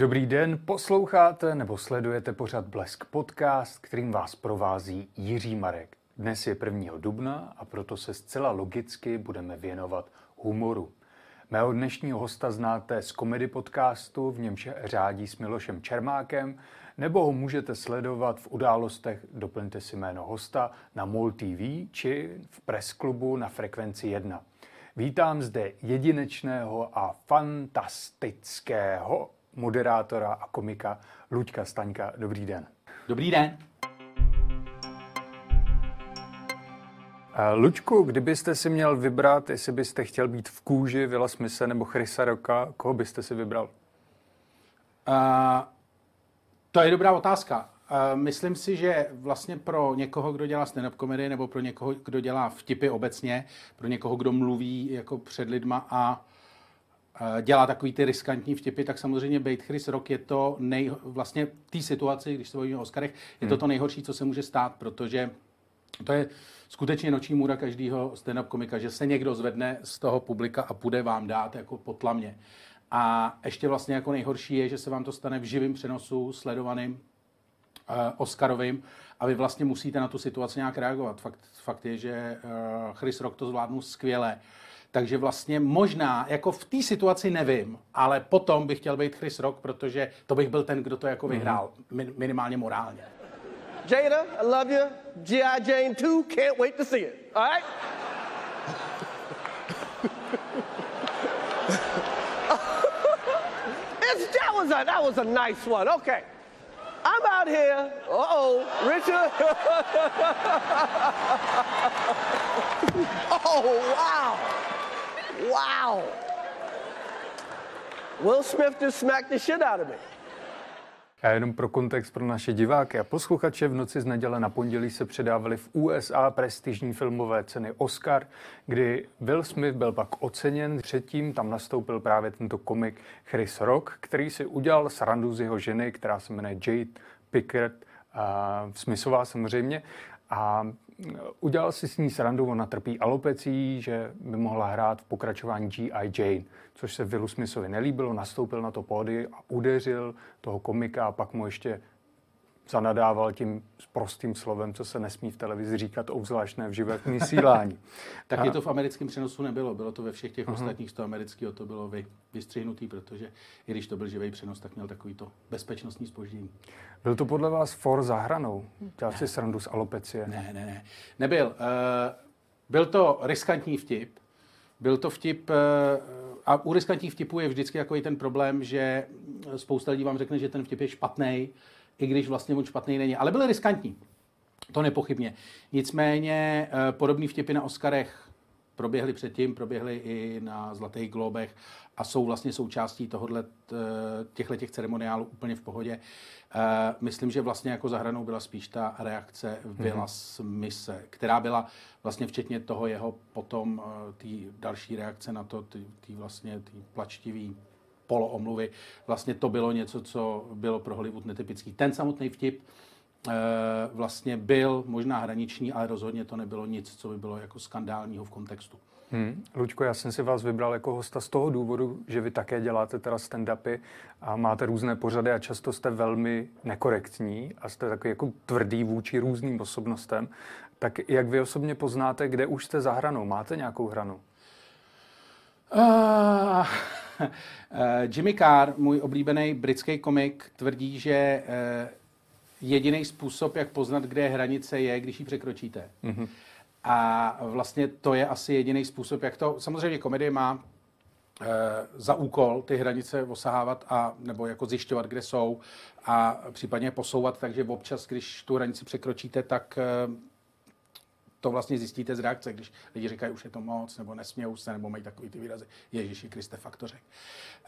Dobrý den, posloucháte nebo sledujete pořad Blesk podcast, kterým vás provází Jiří Marek. Dnes je 1. dubna a proto se zcela logicky budeme věnovat humoru. Mého dnešního hosta znáte z komedy podcastu, v němž řádí s Milošem Čermákem, nebo ho můžete sledovat v událostech, doplňte si jméno hosta, na MOL TV či v Press klubu na frekvenci 1. Vítám zde jedinečného a fantastického moderátora a komika Luďka Staňka. Dobrý den. Dobrý den. Eh, Luďku, kdybyste si měl vybrat, jestli byste chtěl být v kůži Vila Smise nebo Chrisa Roka, koho byste si vybral? Uh, to je dobrá otázka. Uh, myslím si, že vlastně pro někoho, kdo dělá stand-up komedy, nebo pro někoho, kdo dělá vtipy obecně, pro někoho, kdo mluví jako před lidma a uh, dělá takový ty riskantní vtipy, tak samozřejmě Bait Chris Rock je to nej, vlastně v té situaci, když se bavíme o Oscarech, je to hmm. to nejhorší, co se může stát, protože to je skutečně noční můra každého stand-up komika, že se někdo zvedne z toho publika a půjde vám dát jako potlamně. A ještě vlastně jako nejhorší je, že se vám to stane v živém přenosu, sledovaným, uh, Oscarovým a vy vlastně musíte na tu situaci nějak reagovat. Fakt, fakt je, že uh, Chris Rock to zvládnul skvěle. Takže vlastně možná, jako v té situaci nevím, ale potom bych chtěl být Chris Rock, protože to bych byl ten, kdo to jako vyhrál, mm-hmm. minimálně morálně. Jada, I love you. G.I. Jane 2, can't wait to see it. All right? that was a that was a nice one. Okay. I'm out here. Uh-oh, Richard. oh, wow. Wow. Will Smith just smacked the shit out of me. A jenom pro kontext pro naše diváky a posluchače v noci z neděle na pondělí se předávaly v USA prestižní filmové ceny Oscar, kdy Will Smith byl pak oceněn. Předtím tam nastoupil právě tento komik Chris Rock, který si udělal srandu z jeho ženy, která se jmenuje Jade Pickett, a Smithová samozřejmě. A udělal si s ní srandu, ona trpí alopecí, že by mohla hrát v pokračování G.I. Jane, což se Willu Smithovi nelíbilo, nastoupil na to pódy a udeřil toho komika a pak mu ještě zanadával tím prostým slovem, co se nesmí v televizi říkat, obzvláštné v živém vysílání. tak je to v americkém přenosu nebylo, bylo to ve všech těch uh-huh. ostatních, to amerického to bylo vy, vystřihnutý, protože i když to byl živý přenos, tak měl takový to bezpečnostní spoždění. Byl to podle vás for za hranou? Dělal si srandu z alopecie? Ne, ne, ne. Nebyl. Uh, byl to riskantní vtip. Byl to vtip, uh, a u riskantních vtipů je vždycky jako i ten problém, že spousta lidí vám řekne, že ten vtip je špatný, i když vlastně on špatný není. Ale byl riskantní. To nepochybně. Nicméně uh, podobný vtipy na Oscarech proběhly předtím, proběhly i na Zlatých globech a jsou vlastně součástí tohohle, těchto těch ceremoniálů úplně v pohodě. Eh, myslím, že vlastně jako zahranou byla spíš ta reakce Vila mm-hmm. mise, která byla vlastně včetně toho jeho potom eh, té další reakce na to, ty, ty vlastně ty plačtivý poloomluvy. Vlastně to bylo něco, co bylo pro Hollywood netypický. Ten samotný vtip eh, vlastně byl možná hraniční, ale rozhodně to nebylo nic, co by bylo jako skandálního v kontextu. Hmm. Luďko, já jsem si vás vybral jako hosta z toho důvodu, že vy také děláte teda stand-upy a máte různé pořady a často jste velmi nekorektní a jste takový jako tvrdý vůči různým osobnostem. Tak jak vy osobně poznáte, kde už jste za hranou? Máte nějakou hranu? Uh, Jimmy Carr, můj oblíbený britský komik, tvrdí, že uh, jediný způsob, jak poznat, kde hranice je, když ji překročíte. Mm-hmm. A vlastně to je asi jediný způsob, jak to... Samozřejmě komedie má e, za úkol ty hranice osahávat a nebo jako zjišťovat, kde jsou a případně posouvat, takže občas, když tu hranici překročíte, tak e, to vlastně zjistíte z reakce, když lidi říkají, už je to moc, nebo nesmějou se, nebo mají takový ty výrazy, Ježíši Kriste, fakt to řek.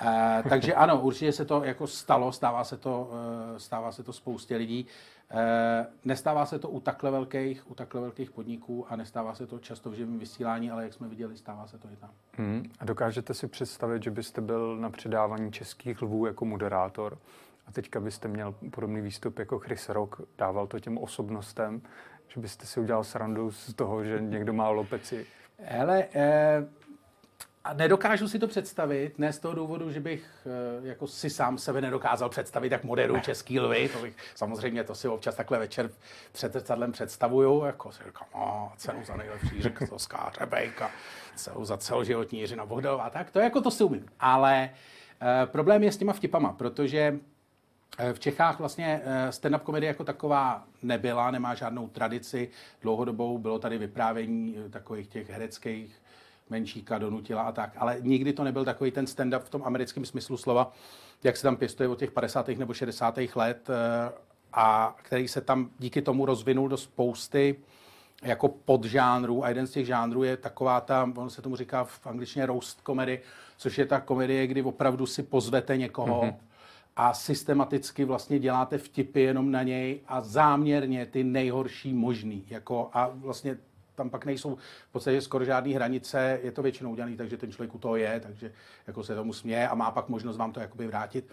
E, takže ano, určitě se to jako stalo, stává se to, e, stává se to spoustě lidí. E, nestává se to u takhle velkých, u takhle velkých podniků a nestává se to často v živém vysílání, ale jak jsme viděli, stává se to i tam. Hmm. A dokážete si představit, že byste byl na předávání českých lvů jako moderátor a teďka byste měl podobný výstup jako Chris Rock, dával to těm osobnostem, že byste si udělal srandu z toho, že někdo má lopeci? Hele, eh, a nedokážu si to představit, ne z toho důvodu, že bych eh, jako si sám sebe nedokázal představit, jak moderuju český lvy, to bych, samozřejmě to si občas takhle večer před zrcadlem představuju, jako si říkám, no, cenu za nejlepší řek to Řebejka, cenu za celoživotní Jiřina Bohdalová, tak to jako to si umím. Ale e, problém je s těma vtipama, protože eh, v Čechách vlastně stand-up komedie jako taková nebyla, nemá žádnou tradici dlouhodobou, bylo tady vyprávění takových těch hereckých Menšíka donutila a tak. Ale nikdy to nebyl takový ten stand-up v tom americkém smyslu slova, jak se tam pěstuje od těch 50. nebo 60. let eh, a který se tam díky tomu rozvinul do spousty jako podžánrů a jeden z těch žánrů je taková ta, on se tomu říká v angličtině roast comedy, což je ta komedie, kdy opravdu si pozvete někoho mm-hmm. A systematicky vlastně děláte vtipy jenom na něj a záměrně ty nejhorší možný. Jako, a vlastně tam pak nejsou v podstatě skoro žádné hranice, je to většinou udělané, takže ten člověk u toho je, takže jako se tomu směje a má pak možnost vám to jakoby vrátit.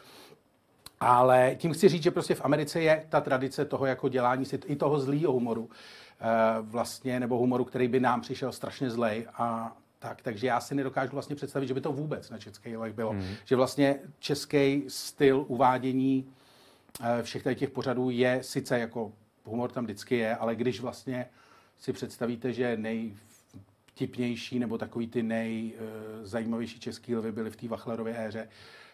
Ale tím chci říct, že prostě v Americe je ta tradice toho jako dělání si i toho zlýho humoru eh, vlastně, nebo humoru, který by nám přišel strašně zlej a tak, takže já si nedokážu vlastně představit, že by to vůbec na české lech bylo. Mm. Že vlastně český styl uvádění eh, všech těch pořadů je sice jako humor tam vždycky je, ale když vlastně si představíte, že nejvtipnější nebo takový ty nejzajímavější český lvy byly v té Vachlerově éře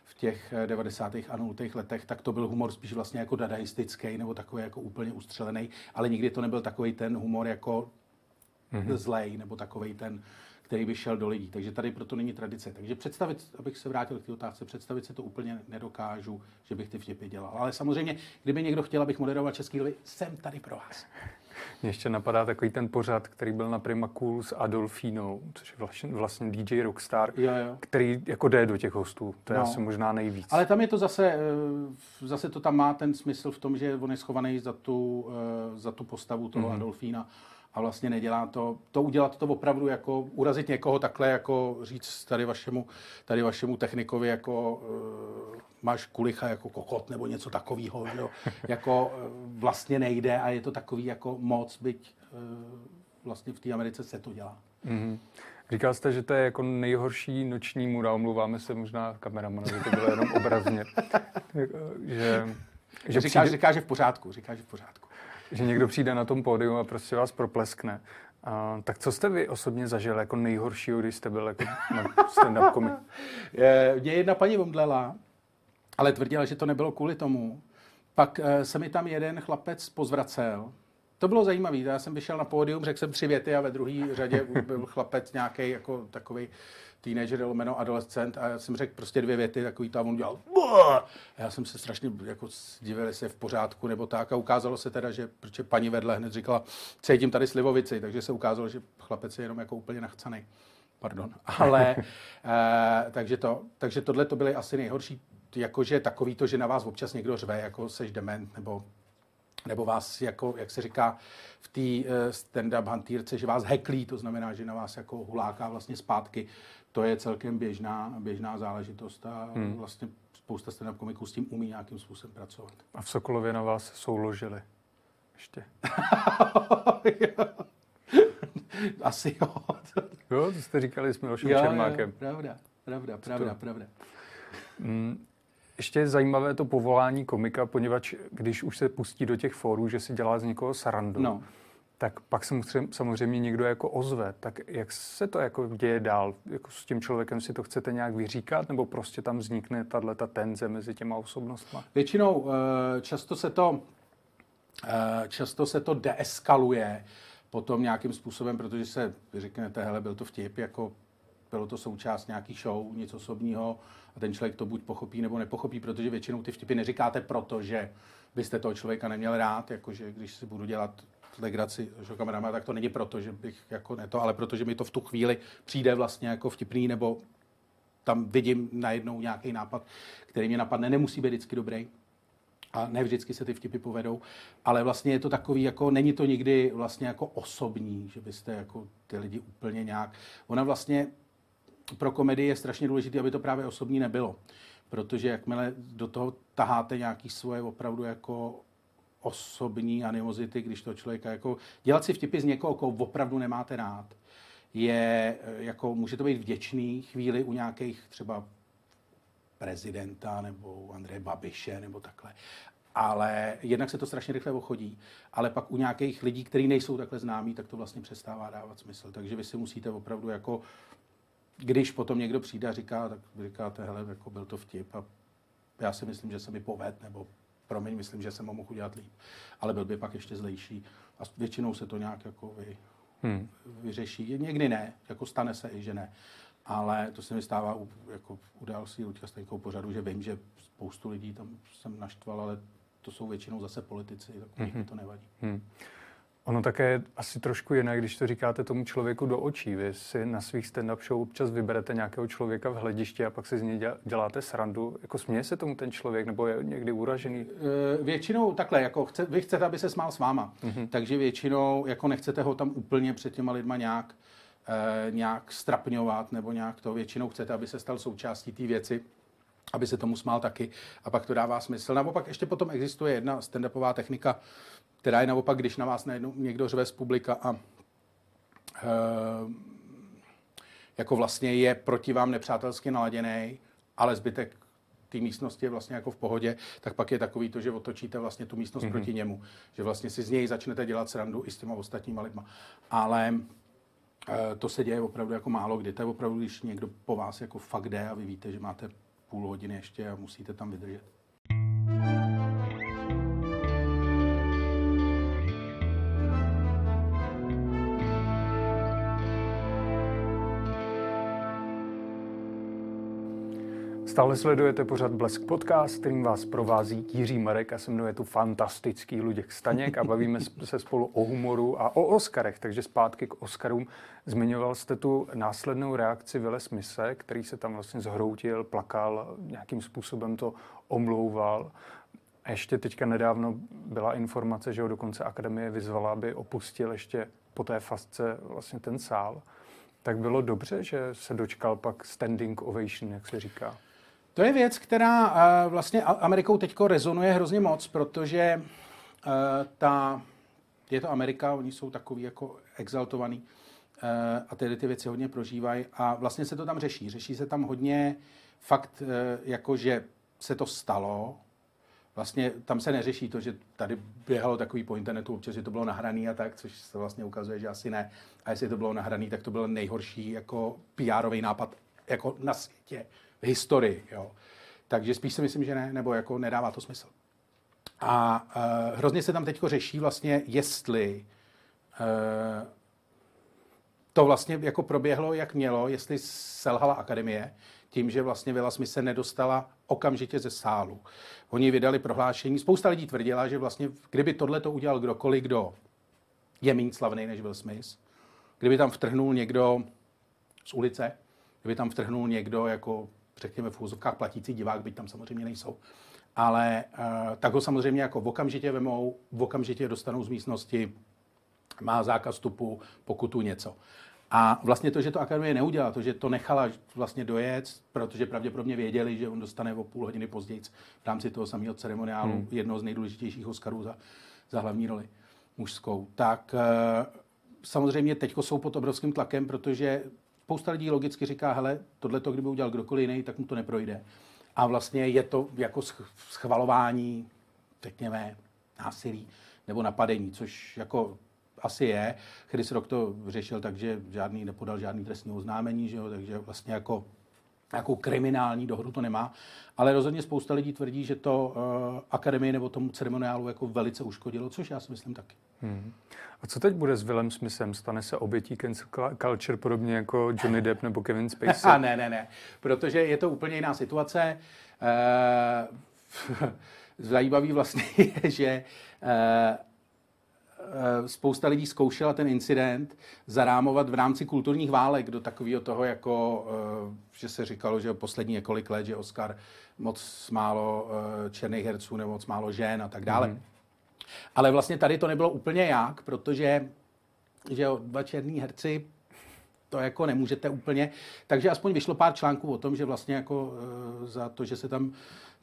v těch 90. a 0. letech, tak to byl humor spíš vlastně jako dadaistický nebo takový jako úplně ustřelený, ale nikdy to nebyl takový ten humor jako mm-hmm. zlej nebo takový ten, který by šel do lidí. Takže tady proto není tradice. Takže představit, abych se vrátil k té otázce, představit si to úplně nedokážu, že bych ty vtipy dělal. Ale samozřejmě, kdyby někdo chtěl, abych moderoval český lvy, jsem tady pro vás. Mě ještě napadá takový ten pořad, který byl na Prima Cool s Adolfínou, což je vlastně, vlastně DJ Rockstar, jo, jo. který jako jde do těch hostů. To je no. asi možná nejvíc. Ale tam je to zase, eh, zase to tam má ten smysl v tom, že on je schovaný za tu, eh, za tu postavu toho mm-hmm. Adolfína a vlastně nedělá to, to udělat to opravdu jako urazit někoho takhle, jako říct tady vašemu, tady vašemu technikovi jako uh, máš kulicha jako kokot nebo něco takového, jo? jako uh, vlastně nejde a je to takový jako moc, byť uh, vlastně v té Americe se to dělá. Mm-hmm. Říkal jste, že to je jako nejhorší noční mura, omluváme se možná kameramanovi, to bylo jenom obrazně. že, že říká, přijde... říká, že v pořádku, říká, že v pořádku že někdo přijde na tom pódium a prostě vás propleskne. A, tak co jste vy osobně zažil jako nejhoršího, když jste byl jako na stand-up komik? Mě jedna paní omdlela, ale tvrdila, že to nebylo kvůli tomu. Pak eh, se mi tam jeden chlapec pozvracel. To bylo zajímavé. Já jsem vyšel na pódium, řekl jsem tři věty a ve druhé řadě byl chlapec nějaký jako takový teenager, lomeno adolescent a já jsem řekl prostě dvě věty, takový a on dělal a já jsem se strašně jako divil, jestli je v pořádku nebo tak a ukázalo se teda, že protože paní vedle hned říkala, cítím tady slivovici, takže se ukázalo, že chlapec je jenom jako úplně nachcaný. Pardon. Ale, e, takže, to, takže tohle to byly asi nejhorší, jakože takový to, že na vás občas někdo řve, jako seš dement, nebo nebo vás, jako, jak se říká v té uh, stand-up hantýrce, že vás heklí, to znamená, že na vás jako huláká vlastně zpátky to je celkem běžná, běžná záležitost a hmm. vlastně spousta stand komiků s tím umí nějakým způsobem pracovat. A v Sokolově na vás souložili? Ještě. Asi jo. jo, to jste říkali s Milošem jo, Čermákem. Jo, pravda, pravda, pravda, pravda. Hmm. Ještě je zajímavé to povolání komika, poněvadž když už se pustí do těch fórů, že si dělá z někoho srandu, no tak pak se samozřejmě někdo jako ozve. Tak jak se to jako děje dál? Jako s tím člověkem si to chcete nějak vyříkat, nebo prostě tam vznikne tahle ta tenze mezi těma osobnostmi? Většinou eh, často se to, eh, často se to deeskaluje potom nějakým způsobem, protože se vy řeknete, hele, byl to vtip, jako bylo to součást nějaký show, nic osobního a ten člověk to buď pochopí nebo nepochopí, protože většinou ty vtipy neříkáte proto, že byste toho člověka neměl rád, jakože když si budu dělat legraci že kamerama, tak to není proto, že bych jako ne to, ale protože mi to v tu chvíli přijde vlastně jako vtipný, nebo tam vidím najednou nějaký nápad, který mě napadne, nemusí být vždycky dobrý. A ne vždycky se ty vtipy povedou, ale vlastně je to takový, jako není to nikdy vlastně jako osobní, že byste jako ty lidi úplně nějak... Ona vlastně pro komedii je strašně důležité, aby to právě osobní nebylo. Protože jakmile do toho taháte nějaký svoje opravdu jako osobní animozity, když to člověka jako... Dělat si vtipy z někoho, koho opravdu nemáte rád, je, jako může to být vděčný chvíli u nějakých třeba prezidenta nebo Andreje Babiše nebo takhle. Ale jednak se to strašně rychle ochodí, ale pak u nějakých lidí, kteří nejsou takhle známí, tak to vlastně přestává dávat smysl. Takže vy si musíte opravdu jako, když potom někdo přijde a říká, tak říkáte, hele, jako byl to vtip a já si myslím, že se mi poved, nebo promiň, myslím, že jsem ho mohl udělat líp, ale byl by pak ještě zlejší. A většinou se to nějak jako vy, hmm. vyřeší. Někdy ne, jako stane se i, že ne. Ale to se mi stává u, jako událostí Luďka Staňkou pořadu, že vím, že spoustu lidí tam jsem naštval, ale to jsou většinou zase politici, tak mm-hmm. to nevadí. Hmm. Ono také je asi trošku jiné, když to říkáte tomu člověku do očí. Vy si na svých stand-up show občas vyberete nějakého člověka v hledišti a pak si z něj děláte srandu. Jako směje se tomu ten člověk nebo je někdy uražený? E, většinou takhle, jako chce, vy chcete, aby se smál s váma. Mm-hmm. Takže většinou jako nechcete ho tam úplně před těma lidma nějak, e, nějak strapňovat nebo nějak to. Většinou chcete, aby se stal součástí té věci aby se tomu smál taky a pak to dává smysl. Naopak ještě potom existuje jedna stand-upová technika, která je naopak, když na vás najednou někdo řve z publika a e, jako vlastně je proti vám nepřátelsky naladěný, ale zbytek té místnosti je vlastně jako v pohodě, tak pak je takový to, že otočíte vlastně tu místnost mm-hmm. proti němu. Že vlastně si z něj začnete dělat srandu i s těma ostatníma lidma. Ale e, to se děje opravdu jako málo kdy. To je opravdu, když někdo po vás jako fakt jde a vy víte, že máte půl hodiny ještě a musíte tam vydržet. Stále sledujete pořad Blesk Podcast, kterým vás provází Jiří Marek a se mnou je tu fantastický Luděk Staněk a bavíme se spolu o humoru a o Oscarech. Takže zpátky k Oscarům. Zmiňoval jste tu následnou reakci Vile Smise, který se tam vlastně zhroutil, plakal, nějakým způsobem to omlouval. A ještě teďka nedávno byla informace, že ho dokonce akademie vyzvala, aby opustil ještě po té fasce vlastně ten sál. Tak bylo dobře, že se dočkal pak standing ovation, jak se říká. To je věc, která uh, vlastně Amerikou teď rezonuje hrozně moc, protože uh, ta, je to Amerika, oni jsou takový jako exaltovaný uh, a tedy ty věci hodně prožívají a vlastně se to tam řeší. Řeší se tam hodně fakt, jako že se to stalo, vlastně tam se neřeší to, že tady běhalo takový po internetu občas, že to bylo nahraný a tak, což se vlastně ukazuje, že asi ne. A jestli to bylo nahraný, tak to byl nejhorší jako pr nápad jako na světě v historii. Jo. Takže spíš si myslím, že ne, nebo jako nedává to smysl. A uh, hrozně se tam teď řeší vlastně, jestli uh, to vlastně jako proběhlo, jak mělo, jestli selhala akademie, tím, že vlastně Vila Smith se nedostala okamžitě ze sálu. Oni vydali prohlášení, spousta lidí tvrdila, že vlastně, kdyby tohle to udělal kdokoliv, kdo je méně slavný než Will Smith, kdyby tam vtrhnul někdo z ulice, kdyby tam vtrhnul někdo jako řekněme v úzovkách platící divák, byť tam samozřejmě nejsou. Ale uh, tak ho samozřejmě jako v okamžitě vemou, v okamžitě dostanou z místnosti, má zákaz vstupu, pokutu něco. A vlastně to, že to akademie neudělala, to, že to nechala vlastně dojet, protože pravděpodobně věděli, že on dostane o půl hodiny později v rámci toho samého ceremoniálu hmm. jednoho z nejdůležitějších Oscarů za, za hlavní roli mužskou, tak uh, samozřejmě teď jsou pod obrovským tlakem, protože spousta lidí logicky říká, hele, tohle to, kdyby udělal kdokoliv jiný, tak mu to neprojde. A vlastně je to jako schvalování, řekněme, násilí nebo napadení, což jako asi je. Chris Rock to řešil tak, že žádný nepodal žádný trestní oznámení, že jo, takže vlastně jako nějakou kriminální dohodu to nemá, ale rozhodně spousta lidí tvrdí, že to uh, akademii nebo tomu ceremoniálu jako velice uškodilo, což já si myslím taky. Hmm. A co teď bude s Willem Smithem? Stane se obětí cancel culture podobně jako Johnny Depp nebo Kevin Spacey? A ne, ne, ne, protože je to úplně jiná situace. Uh, zajímavý vlastně je, že uh, spousta lidí zkoušela ten incident zarámovat v rámci kulturních válek do takového toho, jako, že se říkalo, že poslední několik let, že Oscar moc málo černých herců nebo moc málo žen a tak dále. Mm. Ale vlastně tady to nebylo úplně jak, protože že dva černí herci to jako nemůžete úplně. Takže aspoň vyšlo pár článků o tom, že vlastně jako za to, že se tam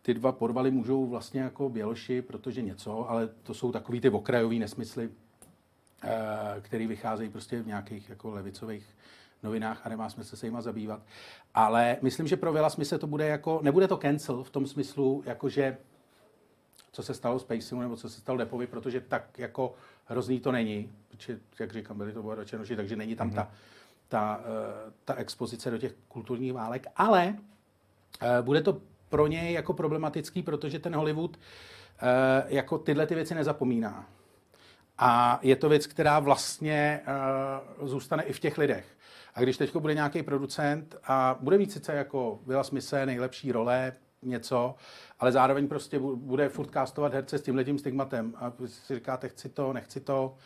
ty dva porvaly můžou vlastně jako běloši, protože něco, ale to jsou takový ty okrajový nesmysly. který vycházejí prostě v nějakých jako levicových novinách a nemá smysl se jima zabývat. Ale myslím, že pro Vila Smise to bude jako, nebude to cancel v tom smyslu, jakože co se stalo s Pacemu nebo co se stalo Depovi, protože tak jako hrozný to není, protože, jak říkám, byli to boračenoši, takže není tam mm-hmm. ta, ta, uh, ta expozice do těch kulturních válek, ale uh, bude to pro něj jako problematický, protože ten Hollywood uh, jako tyhle ty věci nezapomíná. A je to věc, která vlastně uh, zůstane i v těch lidech. A když teď bude nějaký producent a bude mít sice jako Vila Smise nejlepší role, něco, ale zároveň prostě bude furt castovat herce s tímhletím stigmatem a si říkáte, chci to, nechci to.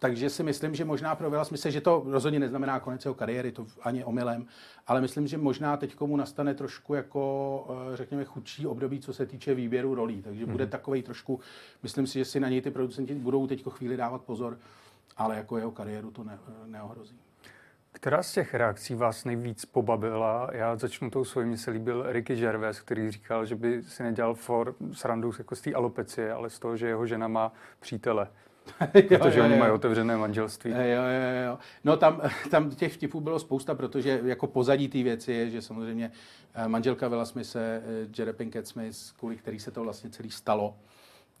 Takže si myslím, že možná pro Vila Smise, že to rozhodně neznamená konec jeho kariéry, to ani omylem, ale myslím, že možná teď komu nastane trošku jako, eh, řekněme, chudší období, co se týče výběru rolí. Takže mm-hmm. bude mhm. takový trošku, myslím si, že si na něj ty producenti budou teď chvíli dávat pozor, ale jako jeho kariéru to ne, neohrozí. Která z těch reakcí vás nejvíc pobavila? Já začnu tou svojí, mně se líbil Ricky Gervais, který říkal, že by si nedělal for srandu jako z té alopecie, ale z toho, že jeho žena má přítele. protože jo, jo, oni mají otevřené manželství. Jo, jo, jo. No tam, tam těch vtipů bylo spousta, protože jako pozadí té věci je, že samozřejmě eh, manželka Vila Smise, eh, Jerry Pinkett Smith, kvůli který se to vlastně celý stalo,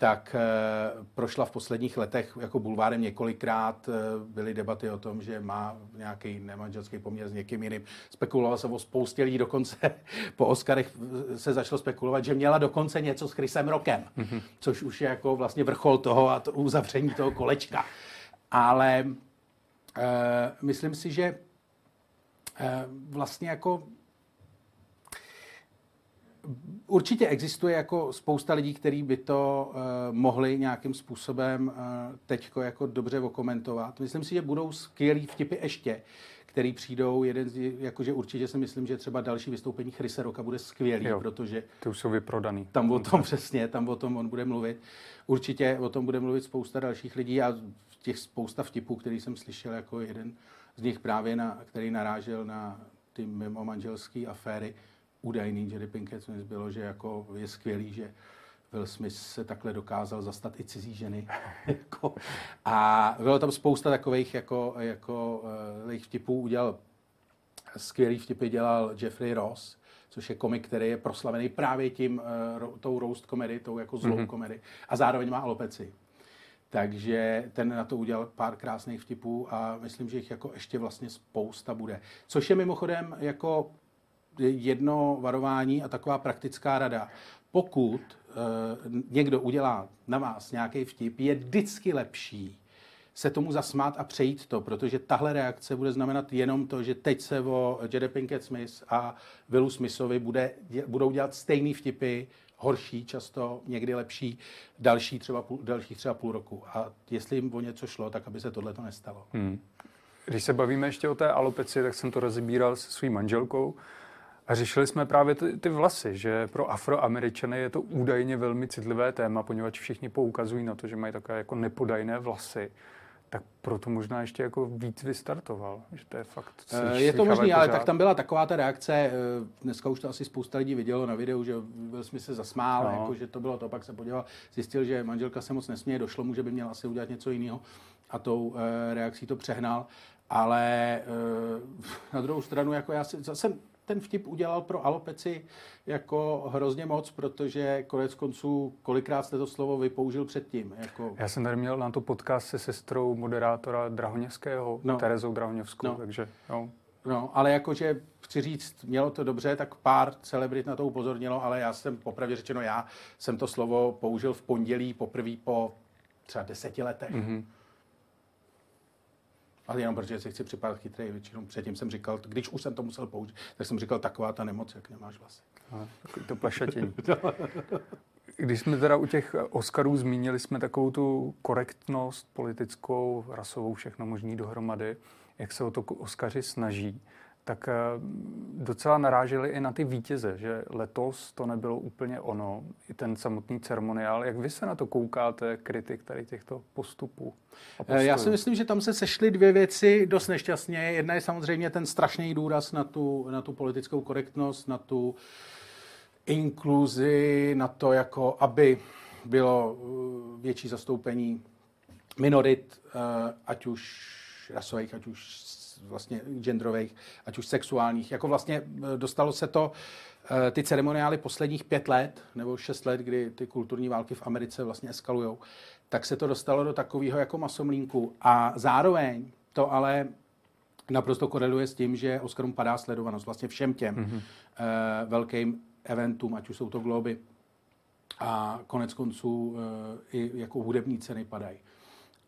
tak eh, prošla v posledních letech jako bulvárem několikrát. Eh, byly debaty o tom, že má nějaký nemanželský poměr s někým jiným. Spekulovalo se o spoustě lidí, dokonce po Oscarech se začalo spekulovat, že měla dokonce něco s Chrisem Rokem, mm-hmm. což už je jako vlastně vrchol toho a to uzavření toho kolečka. Ale uh, myslím si, že uh, vlastně jako Určitě existuje jako spousta lidí, kteří by to uh, mohli nějakým způsobem uh, teďko jako dobře okomentovat. Myslím si, že budou skvělý vtipy ještě, který přijdou. Jeden z jakože určitě si myslím, že třeba další vystoupení Chrise Roka bude skvělý, jo, protože... Ty už jsou vyprodaný. Tam o tom přesně, tam o tom on bude mluvit. Určitě o tom bude mluvit spousta dalších lidí a těch spousta vtipů, který jsem slyšel jako jeden z nich právě, na, který narážel na ty mimo manželské aféry, údajný Jerry Pinkett Smith bylo, že jako je skvělý, že Will Smith se takhle dokázal zastat i cizí ženy. Jako, a bylo tam spousta takových jako, jako uh, vtipů. Udělal skvělý vtipy dělal Jeffrey Ross, což je komik, který je proslavený právě tím, uh, tou roast komedy, tou jako zlou mm-hmm. komedy. A zároveň má alopeci. Takže ten na to udělal pár krásných vtipů a myslím, že jich jako ještě vlastně spousta bude. Což je mimochodem jako jedno varování a taková praktická rada. Pokud uh, někdo udělá na vás nějaký vtip, je vždycky lepší se tomu zasmát a přejít to, protože tahle reakce bude znamenat jenom to, že teď se o Jade Pinkett Smith a Willu Smithovi bude, budou dělat stejný vtipy, horší, často někdy lepší, další třeba půl, dalších třeba půl roku. A jestli jim o něco šlo, tak aby se tohle to nestalo. Hmm. Když se bavíme ještě o té alopeci, tak jsem to rozebíral se svým manželkou. A řešili jsme právě ty, ty vlasy, že pro afroameričany je to údajně velmi citlivé téma, poněvadž všichni poukazují na to, že mají takové jako nepodajné vlasy. Tak proto možná ještě jako víc vystartoval, že to je fakt... Eh, je to možné, ale tak tam byla taková ta reakce, eh, dneska už to asi spousta lidí vidělo na videu, že byl jsme se zasmál, no. jako, že to bylo to, pak se podíval, zjistil, že manželka se moc nesměje, došlo mu, že by měl asi udělat něco jiného a tou e, reakcí to přehnal. Ale na druhou stranu, jako já si zase ten vtip udělal pro alopeci jako hrozně moc, protože konec konců kolikrát jste to slovo vypoužil předtím. Jako... Já jsem tady měl na to podcast se sestrou moderátora Drahoněvského, no. Terezou Drahoněvskou, no. takže jo. No, ale jakože chci říct, mělo to dobře, tak pár celebrit na to upozornilo, ale já jsem, popravdě řečeno, já jsem to slovo použil v pondělí poprvé po třeba deseti letech. Mm-hmm. Ale jenom protože si chci připadat chytrý, většinou předtím jsem říkal, když už jsem to musel použít, tak jsem říkal taková ta nemoc, jak nemáš vlasy. takový to plešatění. Když jsme teda u těch Oscarů zmínili jsme takovou tu korektnost politickou, rasovou, všechno možný dohromady, jak se o to Oscaři snaží tak eh, docela naráželi i na ty vítěze, že letos to nebylo úplně ono, i ten samotný ceremoniál. Jak vy se na to koukáte, kritik tady těchto postupů? Eh, Já si myslím, že tam se sešly dvě věci dost nešťastně. Jedna je samozřejmě ten strašný důraz na tu, na tu politickou korektnost, na tu inkluzi, na to, jako aby bylo eh, větší zastoupení minorit, ať už rasových, ať už vlastně genderových, ať už sexuálních. Jako vlastně dostalo se to, ty ceremoniály posledních pět let nebo šest let, kdy ty kulturní války v Americe vlastně eskalujou, tak se to dostalo do takového jako masomlínku. A zároveň to ale naprosto koreluje s tím, že Oscarům padá sledovanost vlastně všem těm mm-hmm. uh, velkým eventům, ať už jsou to globy a konec konců uh, i jako hudební ceny padají.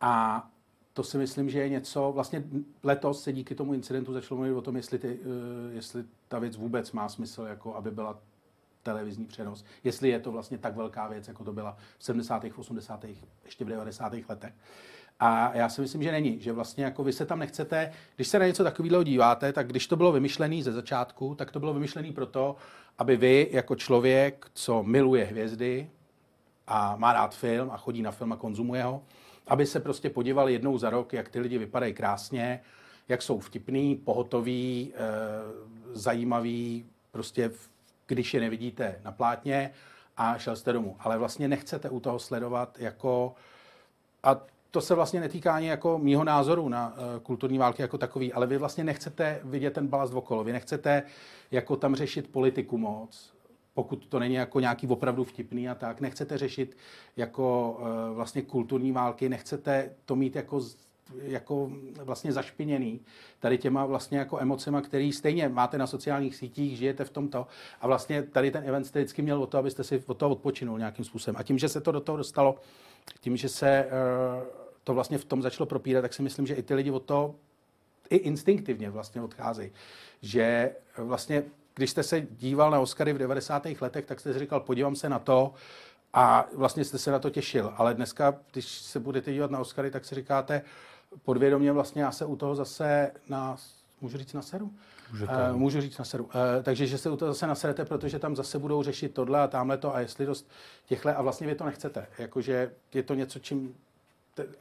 A to si myslím, že je něco, vlastně letos se díky tomu incidentu začalo mluvit o tom, jestli, ty, uh, jestli ta věc vůbec má smysl, jako aby byla televizní přenos, jestli je to vlastně tak velká věc, jako to byla v 70., 80., ještě v 90. letech. A já si myslím, že není, že vlastně jako vy se tam nechcete, když se na něco takového díváte, tak když to bylo vymyšlené ze začátku, tak to bylo vymyšlené proto, aby vy jako člověk, co miluje hvězdy a má rád film a chodí na film a konzumuje ho, aby se prostě podíval jednou za rok, jak ty lidi vypadají krásně, jak jsou vtipný, pohotoví, e, zajímaví, prostě když je nevidíte na plátně a šel jste domů. Ale vlastně nechcete u toho sledovat jako... A to se vlastně netýká ani jako mýho názoru na uh, kulturní války jako takový, ale vy vlastně nechcete vidět ten balast okolo, vy nechcete jako tam řešit politiku moc, pokud to není jako nějaký opravdu vtipný a tak, nechcete řešit jako uh, vlastně kulturní války, nechcete to mít jako jako vlastně zašpiněný tady těma vlastně jako emocema, který stejně máte na sociálních sítích, žijete v tomto a vlastně tady ten event jste vždycky měl o to, abyste si od toho odpočinul nějakým způsobem. A tím, že se to do toho dostalo, tím, že se uh, to vlastně v tom začalo propírat, tak si myslím, že i ty lidi od toho i instinktivně vlastně odcházejí. Že vlastně, když jste se díval na Oscary v 90. letech, tak jste si říkal, podívám se na to a vlastně jste se na to těšil. Ale dneska, když se budete dívat na Oscary, tak si říkáte, podvědomě vlastně já se u toho zase na, můžu říct na seru? Můžete. Uh, můžu říct na seru. Uh, takže, že se u toho zase naserete, protože tam zase budou řešit tohle a tamhle to a jestli dost těchhle a vlastně vy to nechcete. Jakože je to něco, čím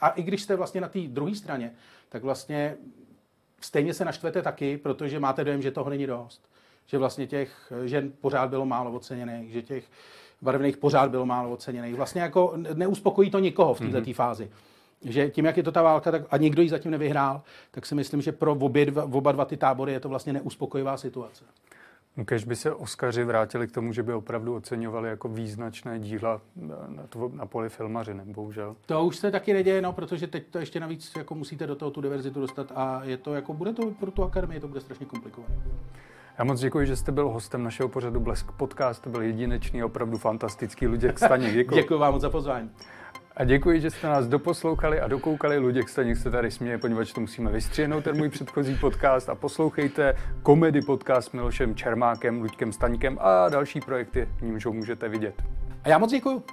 a i když jste vlastně na té druhé straně, tak vlastně stejně se naštvete taky, protože máte dojem, že toho není dost. Že vlastně těch žen pořád bylo málo oceněných, že těch barevných pořád bylo málo oceněných. Vlastně jako neuspokojí to nikoho v této mm-hmm. fázi. Že tím, jak je to ta válka, tak, a nikdo ji zatím nevyhrál, tak si myslím, že pro obě dva, oba dva ty tábory je to vlastně neuspokojivá situace. Když by se Oskaři vrátili k tomu, že by opravdu oceňovali jako význačné díla na, to, na poli filmařiny, bohužel. To už se taky neděje, no, protože teď to ještě navíc jako musíte do toho tu diverzitu dostat a je to jako, bude to pro tu akademii, to bude strašně komplikované. Já moc děkuji, že jste byl hostem našeho pořadu Blesk Podcast. To byl jedinečný, opravdu fantastický Luděk Staněk. Děkuji. děkuji vám moc za pozvání. A děkuji, že jste nás doposlouchali a dokoukali. Luděk Staněk se tady směje, poněvadž to musíme vystřihnout, ten můj předchozí podcast. A poslouchejte komedy podcast s Milošem Čermákem, Luďkem Staňkem a další projekty, nímž ho můžete vidět. A já moc děkuji.